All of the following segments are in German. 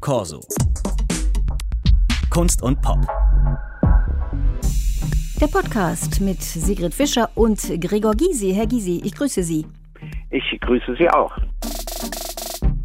Corso. Kunst und Pop. Der Podcast mit Sigrid Fischer und Gregor Gysi. Herr Gysi, ich grüße Sie. Ich grüße Sie auch.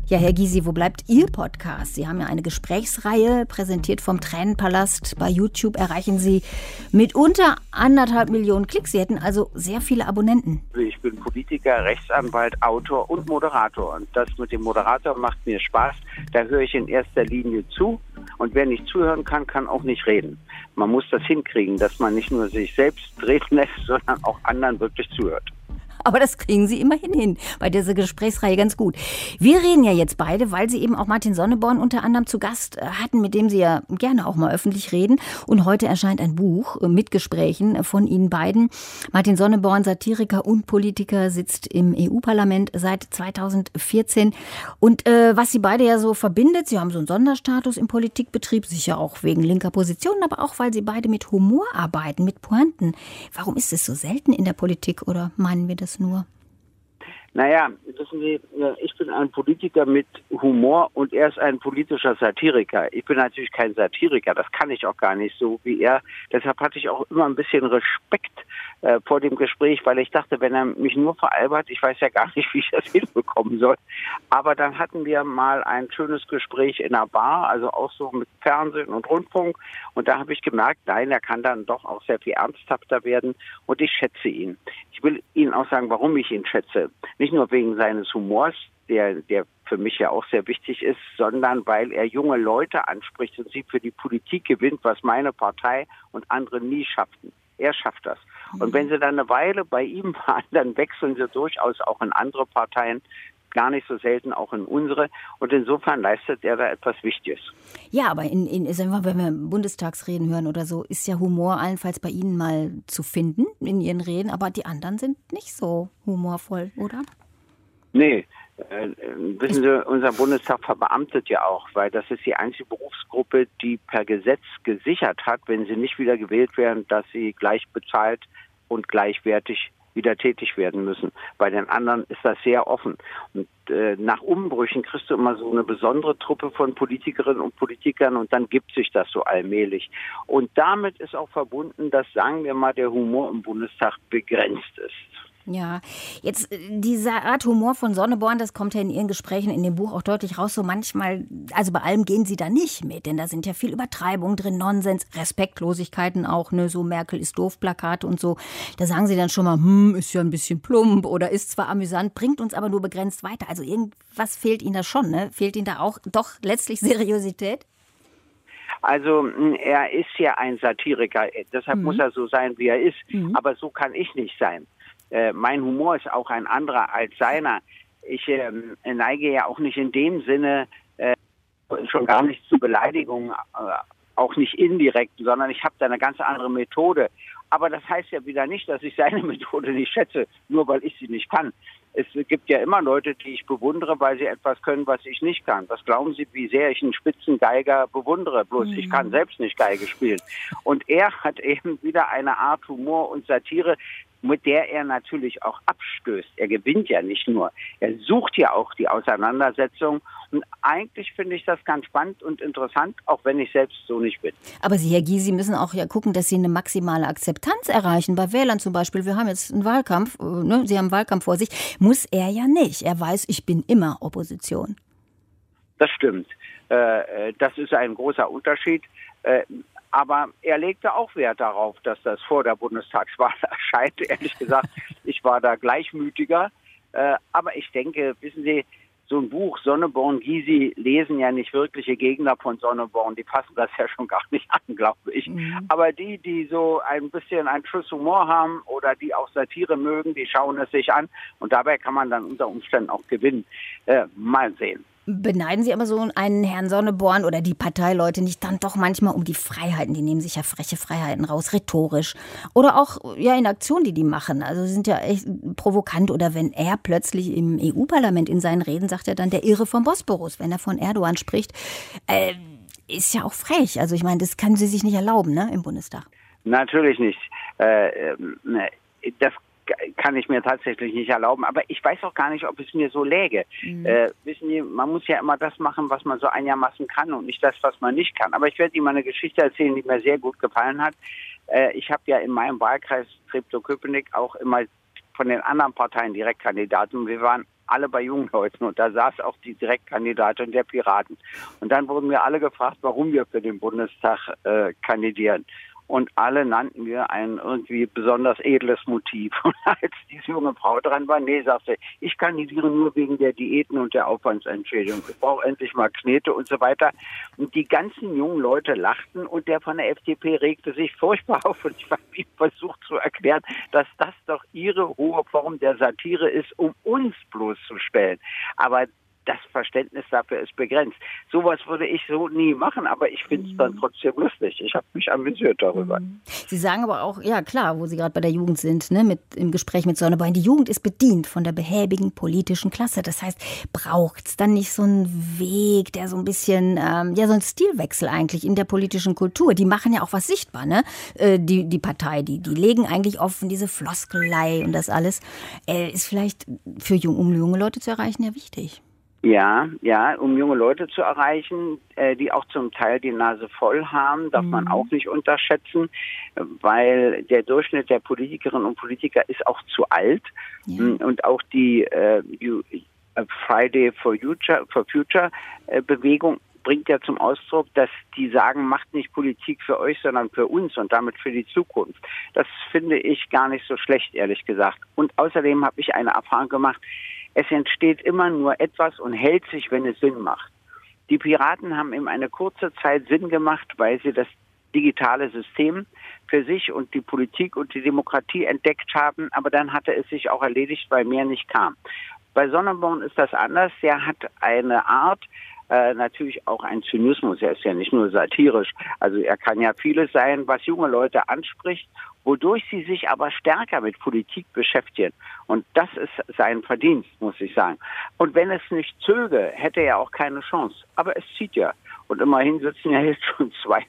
Ja, Herr Gysi, wo bleibt Ihr Podcast? Sie haben ja eine Gesprächsreihe präsentiert vom Tränenpalast. Bei YouTube erreichen Sie mitunter anderthalb Millionen Klicks. Sie hätten also sehr viele Abonnenten. Ich bin Politiker, Rechtsanwalt, Autor und Moderator. Und das mit dem Moderator macht mir Spaß. Da höre ich in erster Linie zu. Und wer nicht zuhören kann, kann auch nicht reden. Man muss das hinkriegen, dass man nicht nur sich selbst reden lässt, sondern auch anderen wirklich zuhört. Aber das kriegen Sie immerhin hin bei dieser Gesprächsreihe ganz gut. Wir reden ja jetzt beide, weil Sie eben auch Martin Sonneborn unter anderem zu Gast äh, hatten, mit dem Sie ja gerne auch mal öffentlich reden. Und heute erscheint ein Buch äh, mit Gesprächen von Ihnen beiden. Martin Sonneborn, Satiriker und Politiker, sitzt im EU-Parlament seit 2014. Und äh, was Sie beide ja so verbindet, Sie haben so einen Sonderstatus im Politikbetrieb, sicher auch wegen linker Positionen, aber auch, weil Sie beide mit Humor arbeiten, mit Pointen. Warum ist es so selten in der Politik oder meinen wir das nur? Naja, wissen Sie, ich bin ein Politiker mit Humor und er ist ein politischer Satiriker. Ich bin natürlich kein Satiriker, das kann ich auch gar nicht so wie er. Deshalb hatte ich auch immer ein bisschen Respekt äh, vor dem Gespräch, weil ich dachte, wenn er mich nur veralbert, ich weiß ja gar nicht, wie ich das hinbekommen soll. Aber dann hatten wir mal ein schönes Gespräch in einer Bar, also auch so mit Fernsehen und Rundfunk. Und da habe ich gemerkt, nein, er kann dann doch auch sehr viel ernsthafter werden. Und ich schätze ihn. Ich will Ihnen auch sagen, warum ich ihn schätze. Nicht nur wegen seines Humors, der, der für mich ja auch sehr wichtig ist, sondern weil er junge Leute anspricht und sie für die Politik gewinnt, was meine Partei und andere nie schafften. Er schafft das. Und wenn sie dann eine Weile bei ihm waren, dann wechseln sie durchaus auch in andere Parteien, gar nicht so selten auch in unsere. Und insofern leistet er da etwas Wichtiges. Ja, aber in, in, wenn wir Bundestagsreden hören oder so, ist ja Humor allenfalls bei Ihnen mal zu finden in Ihren Reden, aber die anderen sind nicht so humorvoll, oder? Nee, äh, wissen Sie, unser Bundestag verbeamtet ja auch, weil das ist die einzige Berufsgruppe, die per Gesetz gesichert hat, wenn sie nicht wieder gewählt werden, dass sie gleich bezahlt und gleichwertig wieder tätig werden müssen. Bei den anderen ist das sehr offen. Und äh, nach Umbrüchen kriegst du immer so eine besondere Truppe von Politikerinnen und Politikern und dann gibt sich das so allmählich. Und damit ist auch verbunden, dass, sagen wir mal, der Humor im Bundestag begrenzt ist. Ja, jetzt äh, diese Art Humor von Sonneborn, das kommt ja in Ihren Gesprächen in dem Buch auch deutlich raus. So manchmal, also bei allem gehen Sie da nicht mit, denn da sind ja viel Übertreibung drin, Nonsens, Respektlosigkeiten auch, ne, so Merkel ist doof Plakate und so. Da sagen Sie dann schon mal, hm, ist ja ein bisschen plump oder ist zwar amüsant, bringt uns aber nur begrenzt weiter. Also irgendwas fehlt Ihnen da schon, ne? Fehlt Ihnen da auch doch letztlich Seriosität? Also er ist ja ein Satiriker, deshalb mhm. muss er so sein, wie er ist. Mhm. Aber so kann ich nicht sein. Äh, mein Humor ist auch ein anderer als seiner. Ich äh, neige ja auch nicht in dem Sinne äh, schon gar nicht zu Beleidigungen, äh, auch nicht indirekt, sondern ich habe da eine ganz andere Methode. Aber das heißt ja wieder nicht, dass ich seine Methode nicht schätze, nur weil ich sie nicht kann. Es gibt ja immer Leute, die ich bewundere, weil sie etwas können, was ich nicht kann. Was glauben Sie, wie sehr ich einen Spitzengeiger bewundere? Bloß mhm. ich kann selbst nicht Geige spielen. Und er hat eben wieder eine Art Humor und Satire, mit der er natürlich auch abstößt. Er gewinnt ja nicht nur, er sucht ja auch die Auseinandersetzung. Und eigentlich finde ich das ganz spannend und interessant, auch wenn ich selbst so nicht bin. Aber Sie, Herr Gysi, müssen auch ja gucken, dass Sie eine maximale Akzeptanz erreichen. Bei Wählern zum Beispiel, wir haben jetzt einen Wahlkampf, äh, ne? Sie haben einen Wahlkampf vor sich, muss er ja nicht. Er weiß, ich bin immer Opposition. Das stimmt. Äh, äh, das ist ein großer Unterschied. Aber er legte auch Wert darauf, dass das vor der Bundestagswahl erscheint. Ehrlich gesagt, ich war da gleichmütiger. Äh, aber ich denke, wissen Sie, so ein Buch Sonneborn, Gysi lesen ja nicht wirkliche Gegner von Sonneborn. Die fassen das ja schon gar nicht an, glaube ich. Mhm. Aber die, die so ein bisschen einen Schuss Humor haben oder die auch Satire mögen, die schauen es sich an. Und dabei kann man dann unter Umständen auch gewinnen. Äh, mal sehen. Beneiden Sie aber so einen Herrn Sonneborn oder die Parteileute nicht dann doch manchmal um die Freiheiten? Die nehmen sich ja freche Freiheiten raus, rhetorisch. Oder auch ja in Aktionen, die die machen. Also sind ja echt provokant. Oder wenn er plötzlich im EU-Parlament in seinen Reden sagt, er dann der Irre vom Bosporus, wenn er von Erdogan spricht. Äh, ist ja auch frech. Also ich meine, das kann sie sich nicht erlauben, ne, im Bundestag. Natürlich nicht. Äh, äh das kann ich mir tatsächlich nicht erlauben. Aber ich weiß auch gar nicht, ob es mir so läge. Mhm. Äh, wissen Sie, man muss ja immer das machen, was man so einigermaßen kann und nicht das, was man nicht kann. Aber ich werde Ihnen mal eine Geschichte erzählen, die mir sehr gut gefallen hat. Äh, ich habe ja in meinem Wahlkreis Treptow-Köpenick auch immer von den anderen Parteien Direktkandidaten. Wir waren alle bei jungen Leuten und da saß auch die Direktkandidatin der Piraten. Und dann wurden wir alle gefragt, warum wir für den Bundestag äh, kandidieren und alle nannten mir ein irgendwie besonders edles Motiv. Und als diese junge Frau dran war, nee, sagte, ich kandidiere nur wegen der Diäten und der Aufwandsentschädigung. Ich brauche endlich mal Knete und so weiter. Und die ganzen jungen Leute lachten und der von der FDP regte sich furchtbar auf und ich habe ihm versucht zu erklären, dass das doch ihre hohe Form der Satire ist, um uns bloßzustellen. Aber das Verständnis dafür ist begrenzt. Sowas würde ich so nie machen, aber ich finde es mhm. dann trotzdem lustig. Ich habe mich amüsiert darüber. Mhm. Sie sagen aber auch, ja klar, wo Sie gerade bei der Jugend sind, ne, mit, im Gespräch mit Sonnebein, die Jugend ist bedient von der behäbigen politischen Klasse. Das heißt, braucht es dann nicht so einen Weg, der so ein bisschen, ähm, ja, so ein Stilwechsel eigentlich in der politischen Kultur. Die machen ja auch was sichtbar, ne? Äh, die, die Partei, die, die legen eigentlich offen diese Floskelei und das alles. Äh, ist vielleicht für jung, um junge Leute zu erreichen ja wichtig. Ja, ja, um junge Leute zu erreichen, äh, die auch zum Teil die Nase voll haben, darf mhm. man auch nicht unterschätzen, weil der Durchschnitt der Politikerinnen und Politiker ist auch zu alt ja. Mm, und auch die äh, äh, Friday for Future, for Future äh, Bewegung bringt ja zum Ausdruck, dass die sagen, macht nicht Politik für euch, sondern für uns und damit für die Zukunft. Das finde ich gar nicht so schlecht, ehrlich gesagt. Und außerdem habe ich eine Erfahrung gemacht, es entsteht immer nur etwas und hält sich, wenn es Sinn macht. Die Piraten haben in eine kurze Zeit Sinn gemacht, weil sie das digitale System für sich und die Politik und die Demokratie entdeckt haben, aber dann hatte es sich auch erledigt, weil mehr nicht kam. Bei Sonneborn ist das anders. Er hat eine Art, äh, natürlich auch ein Zynismus. Er ist ja nicht nur satirisch. Also er kann ja vieles sein, was junge Leute anspricht, wodurch sie sich aber stärker mit Politik beschäftigen. Und das ist sein Verdienst, muss ich sagen. Und wenn es nicht zöge, hätte er auch keine Chance. Aber es zieht ja. Und immerhin sitzen ja jetzt schon zwei,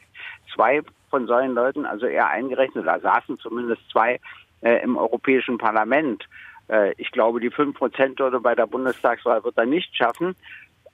zwei von solchen Leuten, also eher eingerechnet, da saßen zumindest zwei äh, im Europäischen Parlament. Äh, ich glaube, die fünf Prozent bei der Bundestagswahl wird er nicht schaffen.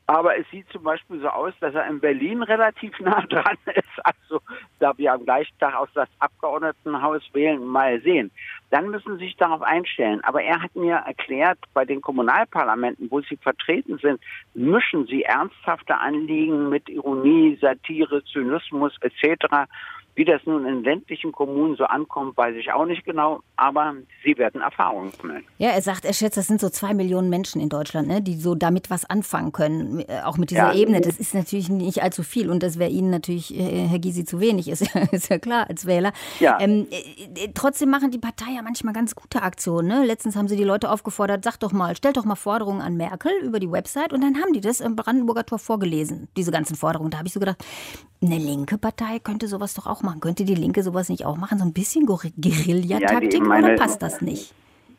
Aber es sieht zum Beispiel so aus, dass er in Berlin relativ nah dran ist. Also da wir am gleichen Tag aus das Abgeordnetenhaus wählen, mal sehen. Dann müssen Sie sich darauf einstellen. Aber er hat mir erklärt, bei den Kommunalparlamenten, wo Sie vertreten sind, mischen Sie ernsthafte Anliegen mit Ironie, Satire, Zynismus etc. Wie das nun in ländlichen Kommunen so ankommt, weiß ich auch nicht genau, aber sie werden Erfahrungen sammeln. Ja, er sagt, er schätzt, das sind so zwei Millionen Menschen in Deutschland, ne, die so damit was anfangen können, äh, auch mit dieser ja, Ebene. Das ist natürlich nicht allzu viel und das wäre Ihnen natürlich, äh, Herr Gysi, zu wenig, ist, ist ja klar als Wähler. Ja. Ähm, äh, trotzdem machen die Partei ja manchmal ganz gute Aktionen. Ne? Letztens haben sie die Leute aufgefordert, sag doch mal, stellt doch mal Forderungen an Merkel über die Website und dann haben die das im Brandenburger Tor vorgelesen, diese ganzen Forderungen. Da habe ich so gedacht, eine linke Partei könnte sowas doch auch machen. Könnte die Linke sowas nicht auch machen? So ein bisschen Guerillataktik ja, oder passt das nicht?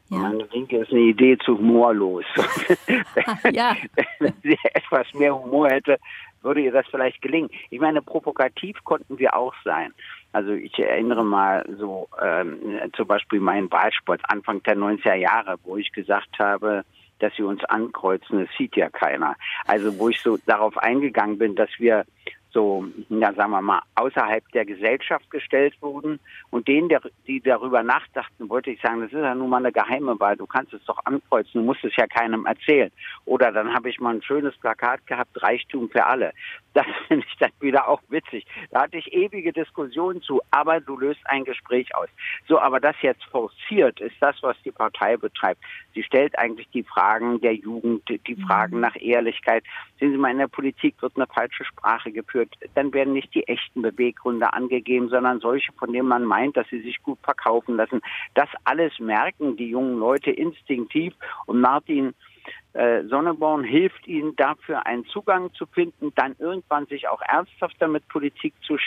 Ja. Meine Linke ist eine Idee zu humorlos. ja. Wenn sie etwas mehr Humor hätte, würde ihr das vielleicht gelingen. Ich meine, provokativ konnten wir auch sein. Also ich erinnere mal so ähm, zum Beispiel meinen Wahlsport Anfang der 90er Jahre, wo ich gesagt habe, dass sie uns ankreuzen, das sieht ja keiner. Also wo ich so darauf eingegangen bin, dass wir so, ja, sagen wir mal, außerhalb der Gesellschaft gestellt wurden. Und denen, der, die darüber nachdachten, wollte ich sagen, das ist ja nun mal eine geheime Wahl. Du kannst es doch ankreuzen, du musst es ja keinem erzählen. Oder dann habe ich mal ein schönes Plakat gehabt, Reichtum für alle. Das finde ich dann wieder auch witzig. Da hatte ich ewige Diskussionen zu, aber du löst ein Gespräch aus. So, aber das jetzt forciert ist das, was die Partei betreibt. Sie stellt eigentlich die Fragen der Jugend, die Fragen mhm. nach Ehrlichkeit. Sehen Sie mal, in der Politik wird eine falsche Sprache geführt wird, dann werden nicht die echten Beweggründe angegeben, sondern solche, von denen man meint, dass sie sich gut verkaufen lassen. Das alles merken die jungen Leute instinktiv und Martin äh, Sonneborn hilft ihnen dafür, einen Zugang zu finden, dann irgendwann sich auch ernsthafter mit Politik zu,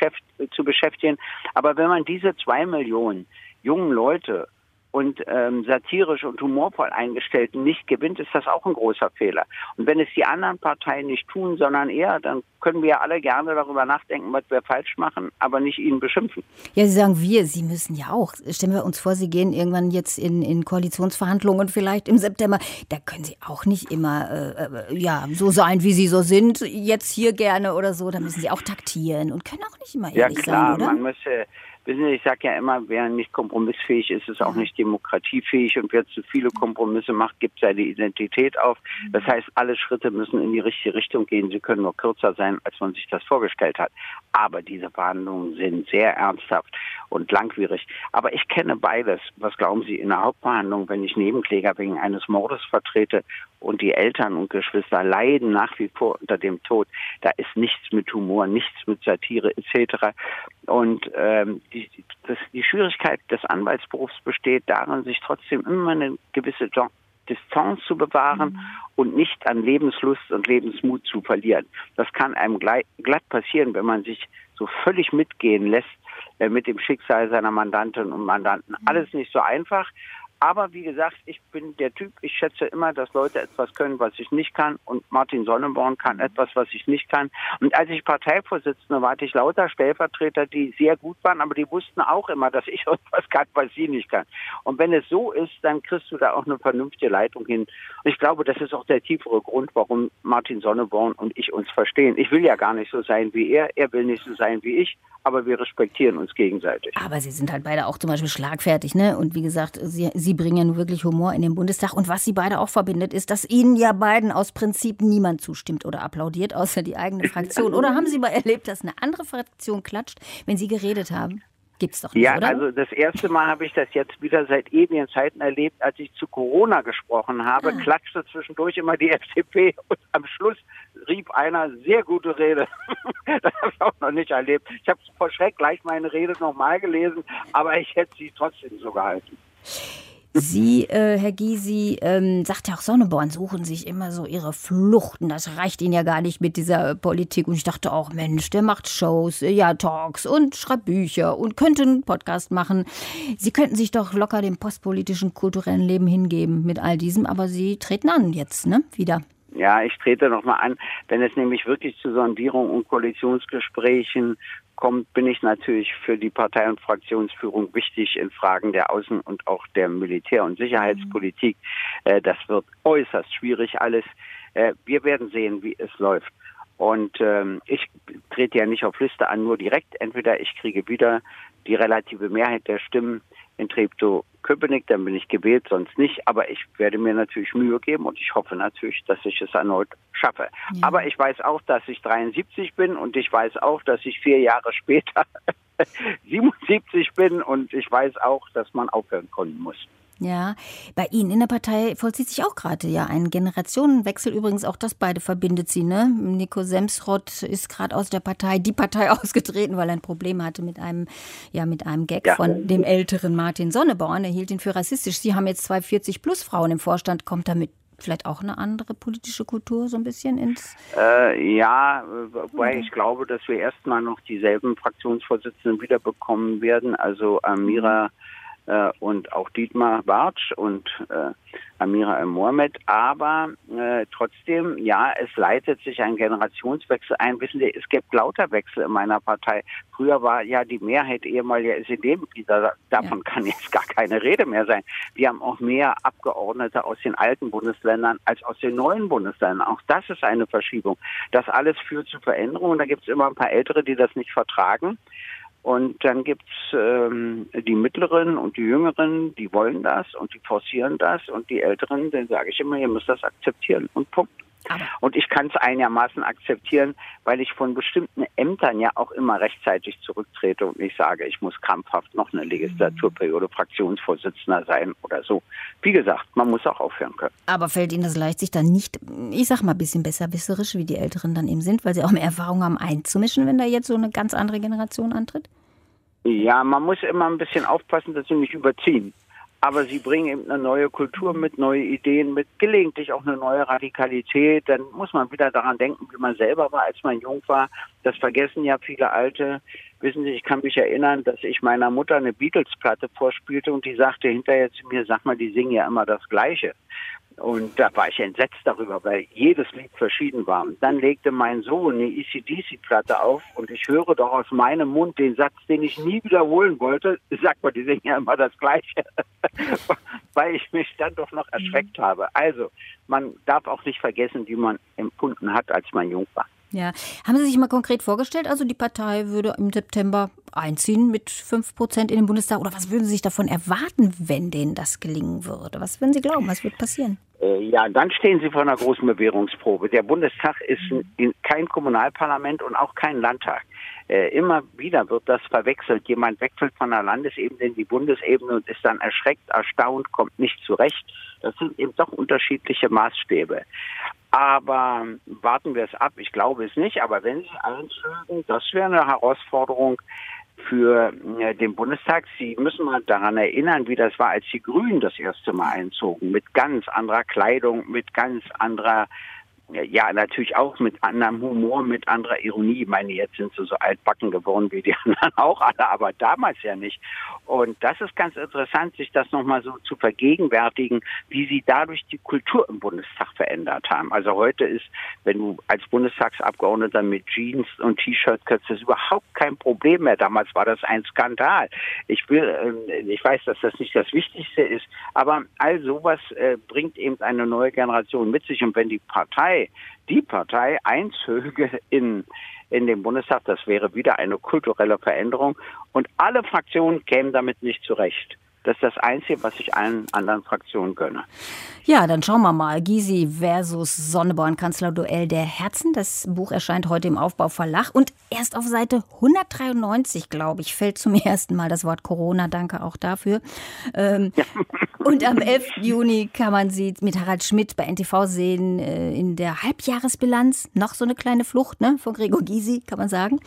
zu beschäftigen. Aber wenn man diese zwei Millionen jungen Leute und ähm, satirisch und humorvoll Eingestellten nicht gewinnt, ist das auch ein großer Fehler. Und wenn es die anderen Parteien nicht tun, sondern eher, dann können wir alle gerne darüber nachdenken, was wir falsch machen, aber nicht ihnen beschimpfen. Ja, Sie sagen wir, Sie müssen ja auch. Stellen wir uns vor, Sie gehen irgendwann jetzt in, in Koalitionsverhandlungen vielleicht im September. Da können Sie auch nicht immer äh, äh ja, so sein, wie Sie so sind, jetzt hier gerne oder so. Da müssen Sie auch taktieren und können auch nicht immer ehrlich ja, klar, sein, oder? Man müsse Wissen Sie, ich sage ja immer, wer nicht kompromissfähig ist, ist auch nicht demokratiefähig und wer zu viele Kompromisse macht, gibt seine Identität auf. Das heißt, alle Schritte müssen in die richtige Richtung gehen. Sie können nur kürzer sein, als man sich das vorgestellt hat. Aber diese Verhandlungen sind sehr ernsthaft und langwierig. Aber ich kenne beides. Was glauben Sie in der Hauptverhandlung, wenn ich Nebenkläger wegen eines Mordes vertrete und die Eltern und Geschwister leiden nach wie vor unter dem Tod. Da ist nichts mit Humor, nichts mit Satire etc. Und ähm, die, das, die Schwierigkeit des Anwaltsberufs besteht darin, sich trotzdem immer eine gewisse Distanz zu bewahren mhm. und nicht an Lebenslust und Lebensmut zu verlieren. Das kann einem glatt passieren, wenn man sich so völlig mitgehen lässt äh, mit dem Schicksal seiner Mandantinnen und Mandanten. Mhm. Alles nicht so einfach, aber wie gesagt, ich bin der Typ, ich schätze immer, dass Leute etwas können, was ich nicht kann. Und Martin Sonnenborn kann etwas, was ich nicht kann. Und als ich Parteivorsitzende war, hatte ich lauter Stellvertreter, die sehr gut waren, aber die wussten auch immer, dass ich etwas kann, was sie nicht kann. Und wenn es so ist, dann kriegst du da auch eine vernünftige Leitung hin. Und ich glaube, das ist auch der tiefere Grund, warum Martin Sonneborn und ich uns verstehen. Ich will ja gar nicht so sein wie er, er will nicht so sein wie ich aber wir respektieren uns gegenseitig. Aber Sie sind halt beide auch zum Beispiel schlagfertig, ne? Und wie gesagt, Sie, Sie bringen ja nun wirklich Humor in den Bundestag. Und was Sie beide auch verbindet, ist, dass Ihnen ja beiden aus Prinzip niemand zustimmt oder applaudiert, außer die eigene Fraktion. Oder haben Sie mal erlebt, dass eine andere Fraktion klatscht, wenn Sie geredet haben? Gibt's doch nicht, ja, oder? also das erste Mal habe ich das jetzt wieder seit ewigen Zeiten erlebt, als ich zu Corona gesprochen habe, ah. klatschte zwischendurch immer die FDP und am Schluss rief einer sehr gute Rede. das habe ich auch noch nicht erlebt. Ich habe vor Schreck gleich meine Rede nochmal gelesen, aber ich hätte sie trotzdem so gehalten. Sie, äh, Herr Gysi, ähm, sagt ja auch Sonneborn, suchen sich immer so ihre Fluchten. Das reicht ihnen ja gar nicht mit dieser Politik. Und ich dachte auch, Mensch, der macht Shows, äh, ja, Talks und schreibt Bücher und könnte einen Podcast machen. Sie könnten sich doch locker dem postpolitischen, kulturellen Leben hingeben mit all diesem. Aber Sie treten an jetzt, ne? Wieder. Ja, ich trete nochmal an, wenn es nämlich wirklich zu Sondierungen und Koalitionsgesprächen kommt, bin ich natürlich für die Partei- und Fraktionsführung wichtig in Fragen der Außen- und auch der Militär- und Sicherheitspolitik. Äh, das wird äußerst schwierig alles. Äh, wir werden sehen, wie es läuft. Und ähm, ich trete ja nicht auf Liste an, nur direkt. Entweder ich kriege wieder die relative Mehrheit der Stimmen in Treptow-Köpenick, dann bin ich gewählt, sonst nicht. Aber ich werde mir natürlich Mühe geben und ich hoffe natürlich, dass ich es erneut schaffe. Ja. Aber ich weiß auch, dass ich 73 bin und ich weiß auch, dass ich vier Jahre später 77 bin und ich weiß auch, dass man aufhören können muss. Ja, bei Ihnen in der Partei vollzieht sich auch gerade ja ein Generationenwechsel. Übrigens auch das beide verbindet Sie, ne? Nico Semsrott ist gerade aus der Partei, die Partei ausgetreten, weil er ein Problem hatte mit einem, ja, mit einem Gag ja. von dem älteren Martin Sonneborn. Er hielt ihn für rassistisch. Sie haben jetzt zwei 40 plus Frauen im Vorstand. Kommt damit vielleicht auch eine andere politische Kultur so ein bisschen ins? Äh, ja, wobei ich glaube, dass wir erstmal noch dieselben Fraktionsvorsitzenden wiederbekommen werden. Also Amira mhm äh, und auch Dietmar Bartsch und äh, Amira El Mohamed. Aber äh, trotzdem, ja, es leitet sich ein Generationswechsel ein. Wissen Sie, es gibt lauter Wechsel in meiner Partei. Früher war ja die Mehrheit ehemaliger SED-Mitglieder. Davon ja. kann jetzt gar keine Rede mehr sein. Wir haben auch mehr Abgeordnete aus den alten Bundesländern als aus den neuen Bundesländern. Auch das ist eine Verschiebung. Das alles führt zu Veränderungen. Da gibt es immer ein paar Ältere, die das nicht vertragen. Und dann gibt's ähm, die Mittleren und die Jüngeren, die wollen das und die forcieren das. Und die Älteren, denen sage ich immer, ihr müsst das akzeptieren und Punkt. Und ich kann es einigermaßen akzeptieren, weil ich von bestimmten Ämtern ja auch immer rechtzeitig zurücktrete und nicht sage, ich muss krampfhaft noch eine Legislaturperiode Fraktionsvorsitzender sein oder so. Wie gesagt, man muss auch aufhören können. Aber fällt Ihnen das leicht, sich dann nicht, ich sag mal, ein bisschen besserwisserisch, wie die Älteren dann eben sind, weil sie auch mehr Erfahrung haben, einzumischen, wenn da jetzt so eine ganz andere Generation antritt? Ja, man muss immer ein bisschen aufpassen, dass sie nicht überziehen aber sie bringen eben eine neue Kultur mit, neue Ideen mit, gelegentlich auch eine neue Radikalität. Dann muss man wieder daran denken, wie man selber war, als man jung war. Das vergessen ja viele Alte. Wissen Sie, ich kann mich erinnern, dass ich meiner Mutter eine Beatles-Platte vorspielte und die sagte hinterher zu mir, sag mal, die singen ja immer das Gleiche. Und da war ich entsetzt darüber, weil jedes Lied verschieden war. Dann legte mein Sohn eine ECDC-Platte auf und ich höre doch aus meinem Mund den Satz, den ich nie wiederholen wollte. Sag mal, die singen ja immer das Gleiche. weil ich mich dann doch noch erschreckt habe. Also, man darf auch nicht vergessen, wie man empfunden hat, als man jung war. Ja. Haben Sie sich mal konkret vorgestellt, also die Partei würde im September einziehen mit 5 Prozent in den Bundestag? Oder was würden Sie sich davon erwarten, wenn denen das gelingen würde? Was würden Sie glauben, was wird passieren? Äh, ja, dann stehen Sie vor einer großen Bewährungsprobe. Der Bundestag ist kein Kommunalparlament und auch kein Landtag. Äh, immer wieder wird das verwechselt. Jemand wechselt von der Landesebene in die Bundesebene und ist dann erschreckt, erstaunt, kommt nicht zurecht. Das sind eben doch unterschiedliche Maßstäbe. Aber warten wir es ab. Ich glaube es nicht. Aber wenn Sie einschlagen, das wäre eine Herausforderung, für äh, den Bundestag. Sie müssen mal daran erinnern, wie das war, als die Grünen das erste Mal einzogen, mit ganz anderer Kleidung, mit ganz anderer ja, natürlich auch mit anderem Humor, mit anderer Ironie. Ich meine, jetzt sind sie so altbacken geworden wie die anderen auch alle, aber damals ja nicht. Und das ist ganz interessant, sich das nochmal so zu vergegenwärtigen, wie sie dadurch die Kultur im Bundestag verändert haben. Also heute ist, wenn du als Bundestagsabgeordneter mit Jeans und T-Shirt kannst, das überhaupt kein Problem mehr. Damals war das ein Skandal. Ich will, ähm, ich weiß, dass das nicht das Wichtigste ist, aber all sowas äh, bringt eben eine neue Generation mit sich. Und wenn die Partei, die Partei einzöge in in den Bundestag. Das wäre wieder eine kulturelle Veränderung. Und alle Fraktionen kämen damit nicht zurecht. Das ist das Einzige, was ich allen anderen Fraktionen gönne. Ja, dann schauen wir mal. Gysi versus Sonneborn, Kanzlerduell der Herzen. Das Buch erscheint heute im Aufbau Verlag. Und erst auf Seite 193, glaube ich, fällt zum ersten Mal das Wort Corona. Danke auch dafür. Ähm, ja. Und am 11. Juni kann man sie mit Harald Schmidt bei NTV sehen äh, in der Halbjahresbilanz. Noch so eine kleine Flucht ne, von Gregor Gysi, kann man sagen.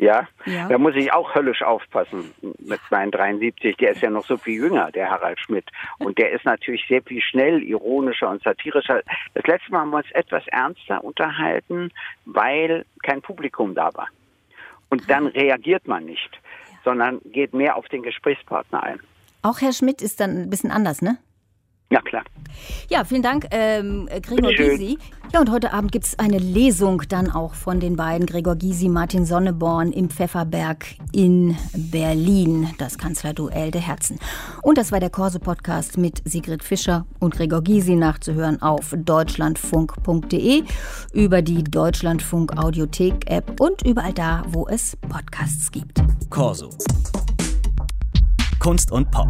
Ja, ja, da muss ich auch höllisch aufpassen mit meinen 73. Der ist ja noch so viel jünger, der Harald Schmidt. Und der ist natürlich sehr viel schnell, ironischer und satirischer. Das letzte Mal haben wir uns etwas ernster unterhalten, weil kein Publikum da war. Und dann reagiert man nicht, sondern geht mehr auf den Gesprächspartner ein. Auch Herr Schmidt ist dann ein bisschen anders, ne? Ja, klar. Ja, vielen Dank, ähm, Gregor Gysi. Ja, und heute Abend gibt es eine Lesung dann auch von den beiden, Gregor Gysi, Martin Sonneborn im Pfefferberg in Berlin, das Kanzlerduell der Herzen. Und das war der Corso-Podcast mit Sigrid Fischer und Gregor Gysi nachzuhören auf deutschlandfunk.de, über die Deutschlandfunk Audiothek-App und überall da, wo es Podcasts gibt. Corso. Kunst und Pop.